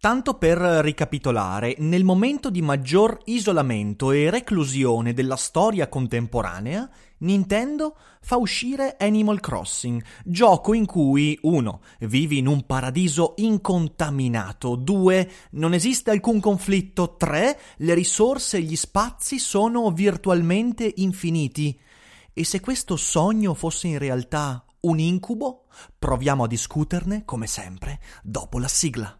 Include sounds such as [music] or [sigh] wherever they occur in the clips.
Tanto per ricapitolare, nel momento di maggior isolamento e reclusione della storia contemporanea, Nintendo fa uscire Animal Crossing, gioco in cui 1. vivi in un paradiso incontaminato, 2. non esiste alcun conflitto, 3. le risorse e gli spazi sono virtualmente infiniti. E se questo sogno fosse in realtà un incubo? Proviamo a discuterne, come sempre, dopo la sigla.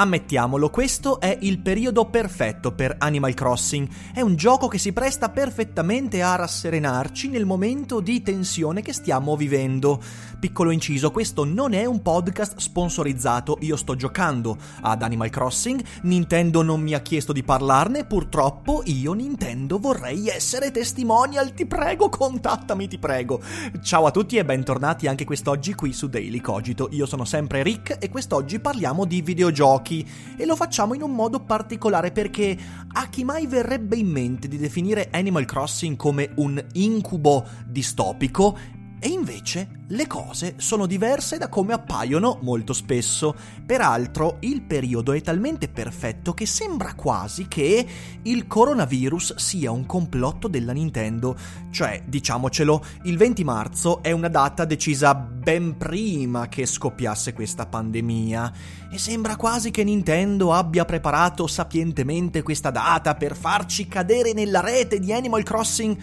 Ammettiamolo, questo è il periodo perfetto per Animal Crossing. È un gioco che si presta perfettamente a rasserenarci nel momento di tensione che stiamo vivendo. Piccolo inciso, questo non è un podcast sponsorizzato, io sto giocando ad Animal Crossing, Nintendo non mi ha chiesto di parlarne, purtroppo io Nintendo vorrei essere testimonial, ti prego, contattami, ti prego. Ciao a tutti e bentornati anche quest'oggi qui su Daily Cogito. Io sono sempre Rick e quest'oggi parliamo di videogiochi giochi e lo facciamo in un modo particolare perché a chi mai verrebbe in mente di definire Animal Crossing come un incubo distopico e invece le cose sono diverse da come appaiono molto spesso. Peraltro il periodo è talmente perfetto che sembra quasi che il coronavirus sia un complotto della Nintendo. Cioè, diciamocelo, il 20 marzo è una data decisa ben prima che scoppiasse questa pandemia. E sembra quasi che Nintendo abbia preparato sapientemente questa data per farci cadere nella rete di Animal Crossing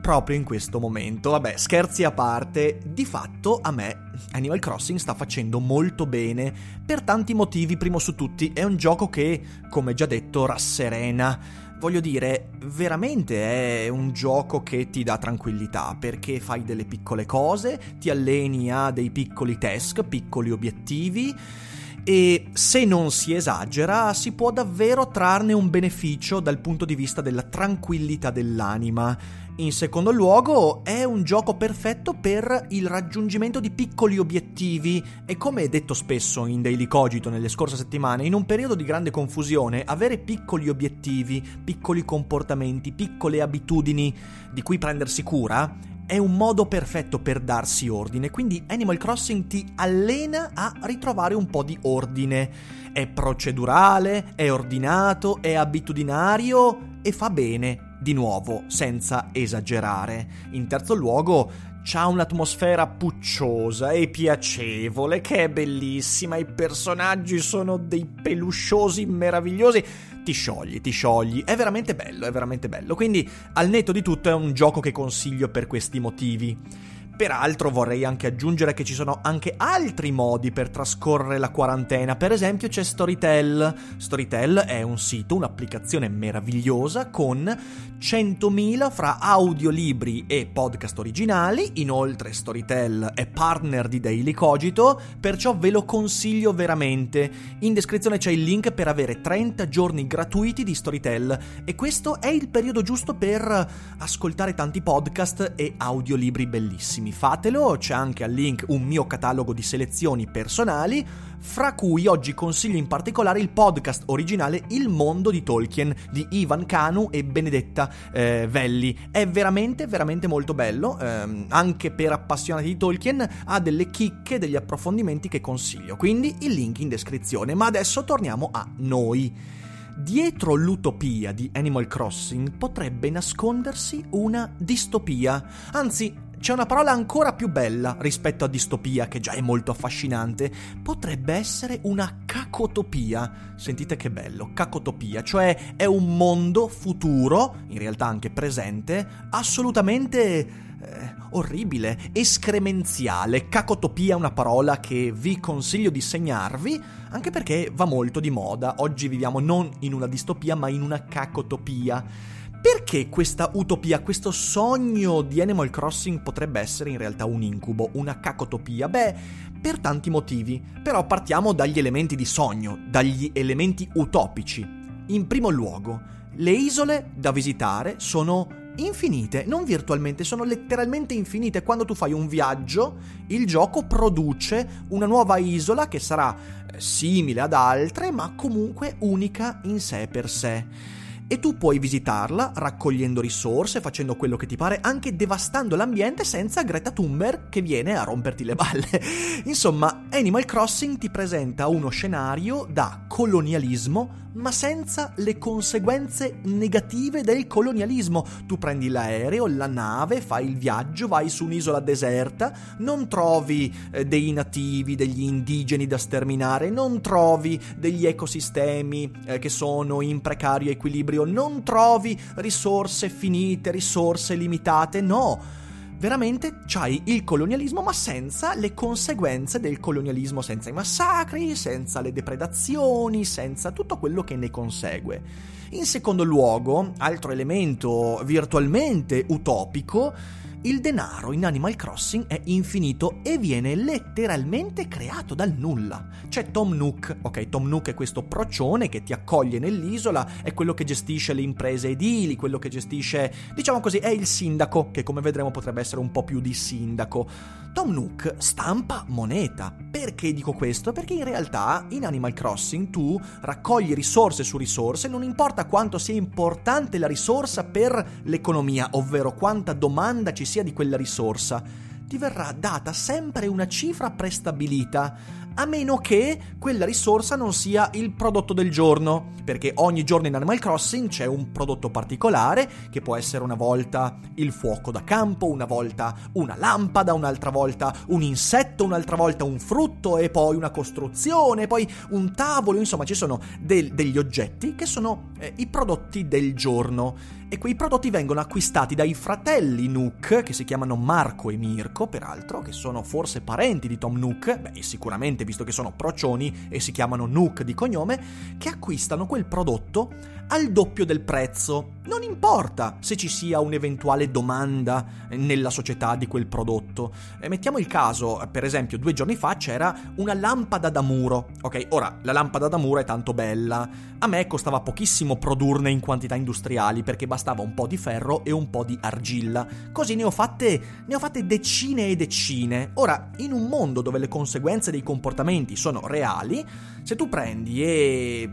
proprio in questo momento. Vabbè, scherzi a parte, di fatto a me Animal Crossing sta facendo molto bene per tanti motivi. Primo su tutti, è un gioco che, come già detto, rasserena. Voglio dire, veramente è un gioco che ti dà tranquillità perché fai delle piccole cose, ti alleni a dei piccoli task, piccoli obiettivi e se non si esagera si può davvero trarne un beneficio dal punto di vista della tranquillità dell'anima. In secondo luogo è un gioco perfetto per il raggiungimento di piccoli obiettivi. E come detto spesso in Daily Cogito nelle scorse settimane, in un periodo di grande confusione, avere piccoli obiettivi, piccoli comportamenti, piccole abitudini di cui prendersi cura è un modo perfetto per darsi ordine, quindi Animal Crossing ti allena a ritrovare un po' di ordine. È procedurale, è ordinato, è abitudinario e fa bene, di nuovo, senza esagerare. In terzo luogo, c'ha un'atmosfera pucciosa e piacevole che è bellissima, i personaggi sono dei pelusciosi meravigliosi ti sciogli, ti sciogli. È veramente bello, è veramente bello. Quindi, al netto di tutto, è un gioco che consiglio per questi motivi. Peraltro vorrei anche aggiungere che ci sono anche altri modi per trascorrere la quarantena, per esempio c'è Storytel. Storytel è un sito, un'applicazione meravigliosa con 100.000 fra audiolibri e podcast originali, inoltre Storytel è partner di Daily Cogito, perciò ve lo consiglio veramente. In descrizione c'è il link per avere 30 giorni gratuiti di Storytel e questo è il periodo giusto per ascoltare tanti podcast e audiolibri bellissimi quindi fatelo, c'è anche al link un mio catalogo di selezioni personali, fra cui oggi consiglio in particolare il podcast originale Il mondo di Tolkien di Ivan Kanu e Benedetta eh, Velli. È veramente, veramente molto bello, ehm, anche per appassionati di Tolkien, ha delle chicche, degli approfondimenti che consiglio, quindi il link in descrizione. Ma adesso torniamo a noi. Dietro l'utopia di Animal Crossing potrebbe nascondersi una distopia, anzi c'è una parola ancora più bella rispetto a distopia, che già è molto affascinante. Potrebbe essere una cacotopia. Sentite che bello, cacotopia, cioè è un mondo futuro, in realtà anche presente, assolutamente eh, orribile, escremenziale. Cacotopia è una parola che vi consiglio di segnarvi, anche perché va molto di moda. Oggi viviamo non in una distopia, ma in una cacotopia Perché questa utopia, questo sogno di Animal Crossing potrebbe essere in realtà un incubo, una cacotopia? Beh, per tanti motivi, però partiamo dagli elementi di sogno, dagli elementi utopici. In primo luogo, le isole da visitare sono infinite, non virtualmente, sono letteralmente infinite. Quando tu fai un viaggio, il gioco produce una nuova isola che sarà eh, simile ad altre, ma comunque unica in sé per sé e tu puoi visitarla raccogliendo risorse, facendo quello che ti pare, anche devastando l'ambiente senza Greta Thunberg che viene a romperti le balle. [laughs] Insomma, Animal Crossing ti presenta uno scenario da colonialismo, ma senza le conseguenze negative del colonialismo. Tu prendi l'aereo, la nave, fai il viaggio, vai su un'isola deserta, non trovi eh, dei nativi, degli indigeni da sterminare, non trovi degli ecosistemi eh, che sono in precario equilibrio non trovi risorse finite, risorse limitate, no. Veramente c'hai il colonialismo ma senza le conseguenze del colonialismo, senza i massacri, senza le depredazioni, senza tutto quello che ne consegue. In secondo luogo, altro elemento virtualmente utopico, il denaro in Animal Crossing è infinito e viene letteralmente creato dal nulla. C'è Tom Nook, ok, Tom Nook è questo procione che ti accoglie nell'isola, è quello che gestisce le imprese edili, quello che gestisce, diciamo così, è il sindaco, che come vedremo potrebbe essere un po' più di sindaco. Tom Nook stampa moneta. Perché dico questo? Perché in realtà in Animal Crossing tu raccogli risorse su risorse, non importa quanto sia importante la risorsa per l'economia, ovvero quanta domanda ci sia di quella risorsa, ti verrà data sempre una cifra prestabilita a meno che quella risorsa non sia il prodotto del giorno, perché ogni giorno in Animal Crossing c'è un prodotto particolare, che può essere una volta il fuoco da campo, una volta una lampada, un'altra volta un insetto, un'altra volta un frutto e poi una costruzione, poi un tavolo, insomma ci sono del, degli oggetti che sono eh, i prodotti del giorno. E quei prodotti vengono acquistati dai fratelli Nook, che si chiamano Marco e Mirko, peraltro, che sono forse parenti di Tom Nook, beh, sicuramente visto che sono procioni e si chiamano Nook di cognome, che acquistano quel prodotto al doppio del prezzo. Non importa se ci sia un'eventuale domanda nella società di quel prodotto. E mettiamo il caso, per esempio, due giorni fa c'era una lampada da muro. Ok, ora la lampada da muro è tanto bella. A me costava pochissimo produrne in quantità industriali perché bastava un po' di ferro e un po' di argilla. Così ne ho fatte, ne ho fatte decine e decine. Ora, in un mondo dove le conseguenze dei comportamenti sono reali, se tu prendi e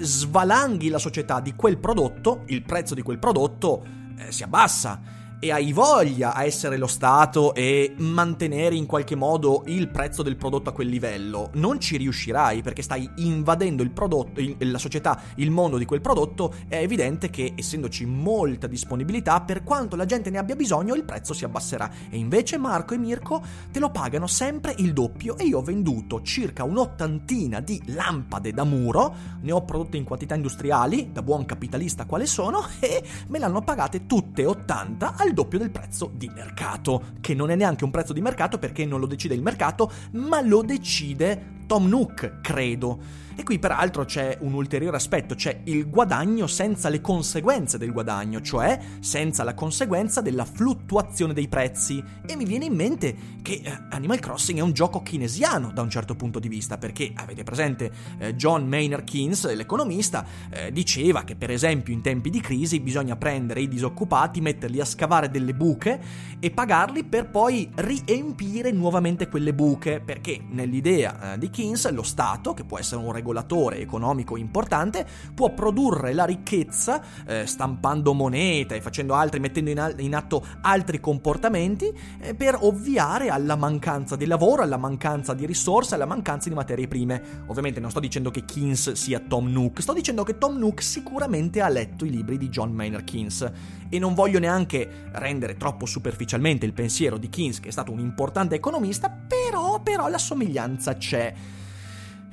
svalanghi la società di quel prodotto, il prezzo di quel prodotto eh, si abbassa e hai voglia a essere lo Stato e mantenere in qualche modo il prezzo del prodotto a quel livello, non ci riuscirai perché stai invadendo il prodotto, il, la società, il mondo di quel prodotto, è evidente che essendoci molta disponibilità, per quanto la gente ne abbia bisogno, il prezzo si abbasserà. E invece Marco e Mirko te lo pagano sempre il doppio e io ho venduto circa un'ottantina di lampade da muro, ne ho prodotte in quantità industriali, da buon capitalista quale sono, [laughs] e me le hanno pagate tutte 80 al doppio del prezzo di mercato, che non è neanche un prezzo di mercato perché non lo decide il mercato, ma lo decide Tom Nook, credo. E qui peraltro c'è un ulteriore aspetto, c'è il guadagno senza le conseguenze del guadagno, cioè senza la conseguenza della fluttuazione dei prezzi. E mi viene in mente che eh, Animal Crossing è un gioco keynesiano da un certo punto di vista, perché avete presente eh, John Maynard Keynes, l'economista, eh, diceva che per esempio in tempi di crisi bisogna prendere i disoccupati, metterli a scavare delle buche e pagarli per poi riempire nuovamente quelle buche, perché nell'idea di Keynes lo Stato, che può essere un regolatore economico importante, può produrre la ricchezza eh, stampando moneta e facendo altri, mettendo in, al- in atto altri comportamenti eh, per ovviare alla mancanza di lavoro, alla mancanza di risorse, alla mancanza di materie prime. Ovviamente non sto dicendo che Keynes sia Tom Nook, sto dicendo che Tom Nook sicuramente ha letto i libri di John Maynard Keynes e non voglio neanche rendere troppo superficialmente il pensiero di Keynes che è stato un importante economista, però, però la somiglianza c'è.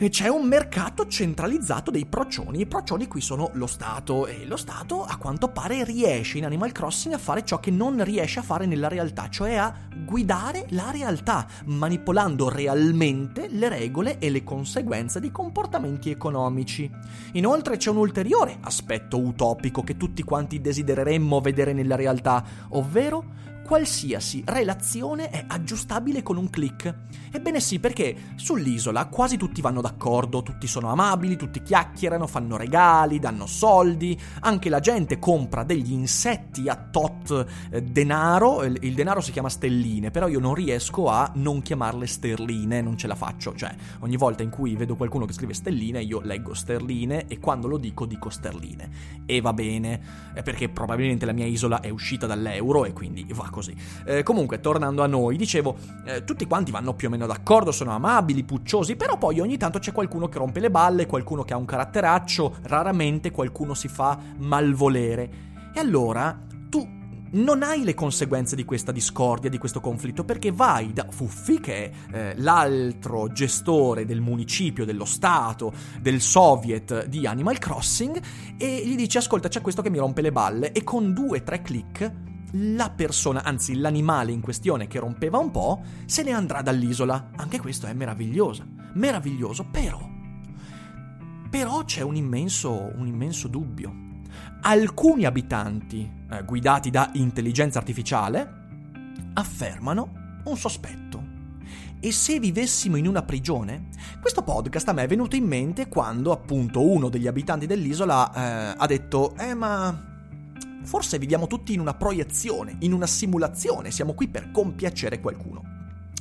C'è un mercato centralizzato dei procioni. I procioni qui sono lo Stato e lo Stato a quanto pare riesce in Animal Crossing a fare ciò che non riesce a fare nella realtà, cioè a guidare la realtà, manipolando realmente le regole e le conseguenze di comportamenti economici. Inoltre c'è un ulteriore aspetto utopico che tutti quanti desidereremmo vedere nella realtà, ovvero qualsiasi relazione è aggiustabile con un click. Ebbene sì, perché sull'isola quasi tutti vanno d'accordo, tutti sono amabili, tutti chiacchierano, fanno regali, danno soldi, anche la gente compra degli insetti a tot eh, denaro, il denaro si chiama stelline, però io non riesco a non chiamarle sterline, non ce la faccio, cioè ogni volta in cui vedo qualcuno che scrive stelline io leggo sterline e quando lo dico dico sterline. E va bene, perché probabilmente la mia isola è uscita dall'euro e quindi va così così. Eh, comunque, tornando a noi, dicevo, eh, tutti quanti vanno più o meno d'accordo, sono amabili, pucciosi, però poi ogni tanto c'è qualcuno che rompe le balle, qualcuno che ha un caratteraccio, raramente qualcuno si fa malvolere. E allora tu non hai le conseguenze di questa discordia, di questo conflitto, perché vai da Fuffi, che è eh, l'altro gestore del municipio, dello Stato, del Soviet di Animal Crossing, e gli dici: Ascolta, c'è questo che mi rompe le balle, e con due tre click la persona, anzi l'animale in questione che rompeva un po', se ne andrà dall'isola. Anche questo è meraviglioso. Meraviglioso, però. Però c'è un immenso, un immenso dubbio. Alcuni abitanti, eh, guidati da intelligenza artificiale, affermano un sospetto. E se vivessimo in una prigione? Questo podcast a me è venuto in mente quando appunto uno degli abitanti dell'isola eh, ha detto Eh ma Forse viviamo tutti in una proiezione, in una simulazione, siamo qui per compiacere qualcuno.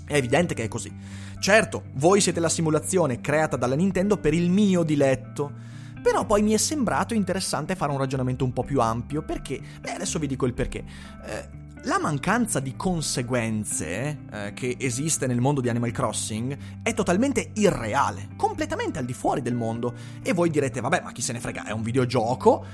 È evidente che è così. Certo, voi siete la simulazione creata dalla Nintendo per il mio diletto. Però poi mi è sembrato interessante fare un ragionamento un po' più ampio perché, beh adesso vi dico il perché. Eh, la mancanza di conseguenze eh, che esiste nel mondo di Animal Crossing è totalmente irreale, completamente al di fuori del mondo. E voi direte, vabbè, ma chi se ne frega, è un videogioco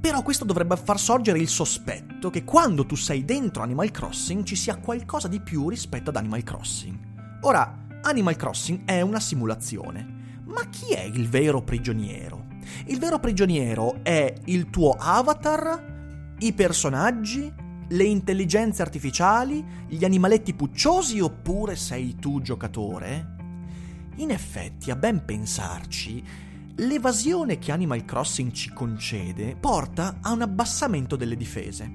però questo dovrebbe far sorgere il sospetto che quando tu sei dentro Animal Crossing ci sia qualcosa di più rispetto ad Animal Crossing. Ora, Animal Crossing è una simulazione, ma chi è il vero prigioniero? Il vero prigioniero è il tuo avatar, i personaggi, le intelligenze artificiali, gli animaletti pucciosi oppure sei tu giocatore? In effetti, a ben pensarci, L'evasione che Animal Crossing ci concede porta a un abbassamento delle difese.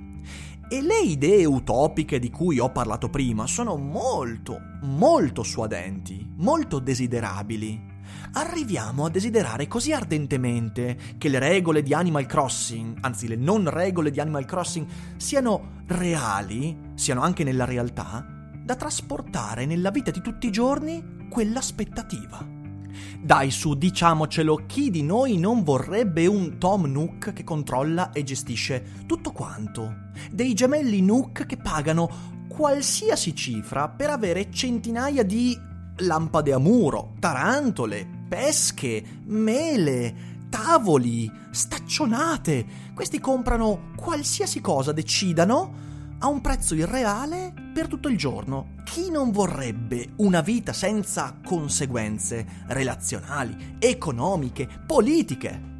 E le idee utopiche di cui ho parlato prima sono molto, molto suadenti, molto desiderabili. Arriviamo a desiderare così ardentemente che le regole di Animal Crossing, anzi le non regole di Animal Crossing, siano reali, siano anche nella realtà, da trasportare nella vita di tutti i giorni quell'aspettativa. Dai su, diciamocelo, chi di noi non vorrebbe un Tom Nook che controlla e gestisce tutto quanto? Dei gemelli Nook che pagano qualsiasi cifra per avere centinaia di lampade a muro, tarantole, pesche, mele, tavoli, staccionate. Questi comprano qualsiasi cosa decidano a un prezzo irreale per tutto il giorno. Chi non vorrebbe una vita senza conseguenze relazionali, economiche, politiche?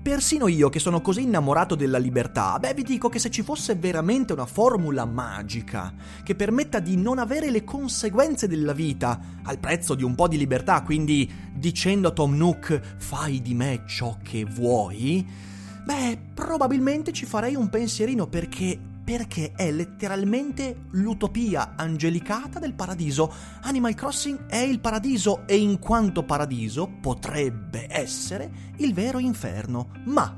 Persino io che sono così innamorato della libertà, beh vi dico che se ci fosse veramente una formula magica che permetta di non avere le conseguenze della vita al prezzo di un po' di libertà, quindi dicendo a Tom Nook fai di me ciò che vuoi, beh probabilmente ci farei un pensierino perché perché è letteralmente l'utopia angelicata del paradiso. Animal Crossing è il paradiso e in quanto paradiso potrebbe essere il vero inferno. Ma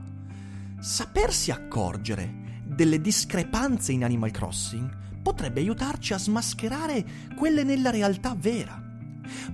sapersi accorgere delle discrepanze in Animal Crossing potrebbe aiutarci a smascherare quelle nella realtà vera.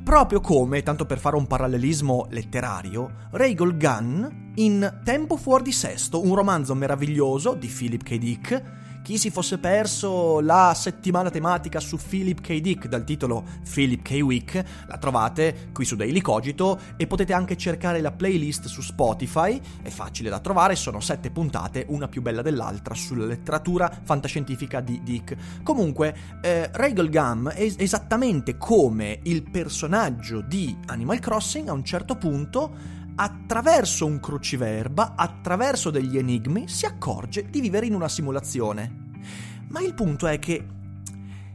Proprio come, tanto per fare un parallelismo letterario, Regal Gunn in Tempo fuori di sesto, un romanzo meraviglioso di Philip K. Dick, chi si fosse perso la settimana tematica su Philip K. Dick dal titolo Philip K. Week, la trovate qui su Daily Cogito e potete anche cercare la playlist su Spotify, è facile da trovare, sono sette puntate, una più bella dell'altra, sulla letteratura fantascientifica di Dick. Comunque, eh, Regal Gum è esattamente come il personaggio di Animal Crossing a un certo punto attraverso un cruciverba, attraverso degli enigmi, si accorge di vivere in una simulazione. Ma il punto è che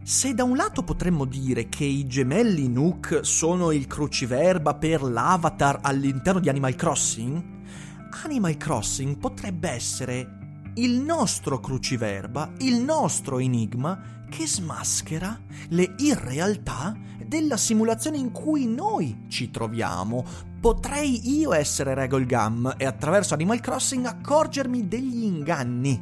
se da un lato potremmo dire che i gemelli Nook sono il cruciverba per l'avatar all'interno di Animal Crossing, Animal Crossing potrebbe essere il nostro cruciverba, il nostro enigma che smaschera le irrealtà della simulazione in cui noi ci troviamo. Potrei io essere Regal Gum e attraverso Animal Crossing accorgermi degli inganni.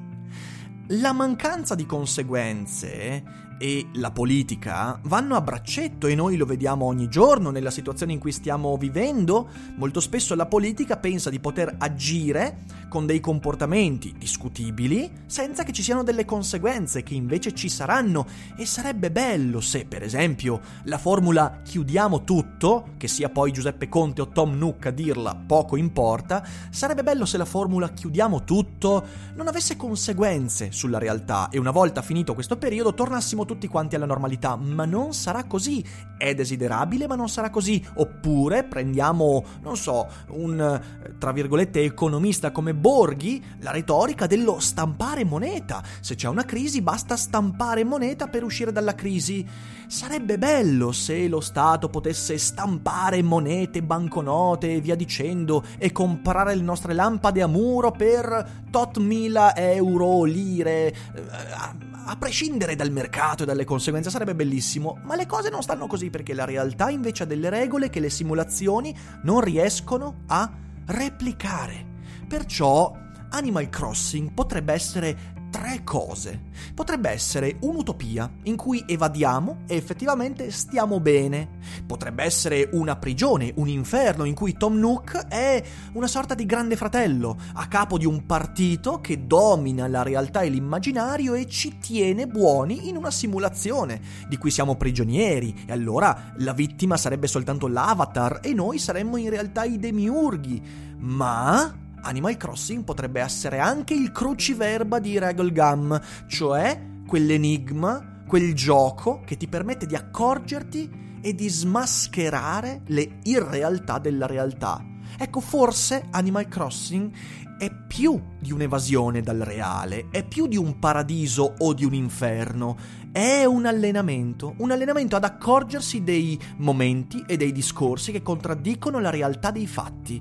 La mancanza di conseguenze e la politica vanno a braccetto e noi lo vediamo ogni giorno nella situazione in cui stiamo vivendo. Molto spesso la politica pensa di poter agire con dei comportamenti discutibili senza che ci siano delle conseguenze che invece ci saranno e sarebbe bello se per esempio la formula chiudiamo tutto, che sia poi Giuseppe Conte o Tom Nook a dirla, poco importa, sarebbe bello se la formula chiudiamo tutto non avesse conseguenze sulla realtà e una volta finito questo periodo tornassimo tutti quanti alla normalità, ma non sarà così. È desiderabile, ma non sarà così. Oppure prendiamo, non so, un tra virgolette economista come Borghi, la retorica dello stampare moneta. Se c'è una crisi basta stampare moneta per uscire dalla crisi. Sarebbe bello se lo Stato potesse stampare monete, banconote e via dicendo e comprare le nostre lampade a muro per tot mila euro, lire. Eh, a prescindere dal mercato e dalle conseguenze sarebbe bellissimo, ma le cose non stanno così perché la realtà invece ha delle regole che le simulazioni non riescono a replicare. Perciò Animal Crossing potrebbe essere tre cose. Potrebbe essere un'utopia in cui evadiamo e effettivamente stiamo bene. Potrebbe essere una prigione, un inferno in cui Tom Nook è una sorta di grande fratello, a capo di un partito che domina la realtà e l'immaginario e ci tiene buoni in una simulazione di cui siamo prigionieri e allora la vittima sarebbe soltanto l'avatar e noi saremmo in realtà i demiurghi. Ma Animal Crossing potrebbe essere anche il cruciverba di Regal Gum, cioè quell'enigma, quel gioco che ti permette di accorgerti e di smascherare le irrealtà della realtà. Ecco, forse Animal Crossing è più di un'evasione dal reale, è più di un paradiso o di un inferno, è un allenamento, un allenamento ad accorgersi dei momenti e dei discorsi che contraddicono la realtà dei fatti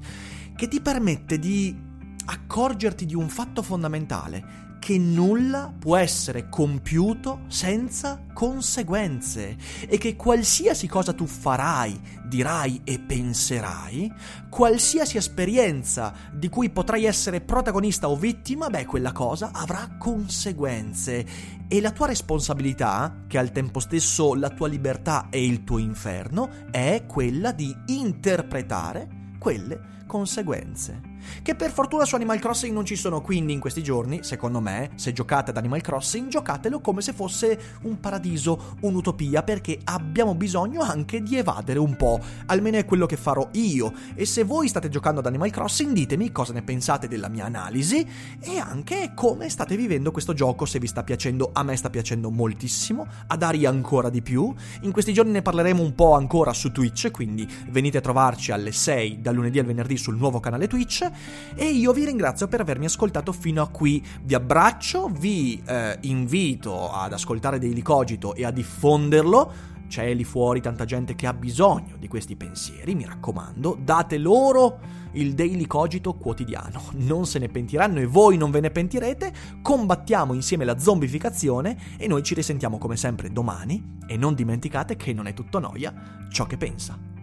che ti permette di accorgerti di un fatto fondamentale, che nulla può essere compiuto senza conseguenze e che qualsiasi cosa tu farai, dirai e penserai, qualsiasi esperienza di cui potrai essere protagonista o vittima, beh, quella cosa avrà conseguenze. E la tua responsabilità, che al tempo stesso la tua libertà e il tuo inferno, è quella di interpretare quelle conseguenze. Che per fortuna su Animal Crossing non ci sono, quindi in questi giorni, secondo me, se giocate ad Animal Crossing, giocatelo come se fosse un paradiso, un'utopia, perché abbiamo bisogno anche di evadere un po', almeno è quello che farò io. E se voi state giocando ad Animal Crossing, ditemi cosa ne pensate della mia analisi e anche come state vivendo questo gioco, se vi sta piacendo, a me sta piacendo moltissimo, ad Ari ancora di più. In questi giorni ne parleremo un po' ancora su Twitch, quindi venite a trovarci alle 6 dal lunedì al venerdì sul nuovo canale Twitch e io vi ringrazio per avermi ascoltato fino a qui. Vi abbraccio, vi eh, invito ad ascoltare Daily Cogito e a diffonderlo. C'è lì fuori tanta gente che ha bisogno di questi pensieri, mi raccomando, date loro il Daily Cogito quotidiano. [laughs] Non se ne pentiranno e voi non ve ne pentirete. Combattiamo insieme la zombificazione e noi ci risentiamo come sempre domani e non dimenticate che non è tutto noia ciò che pensa.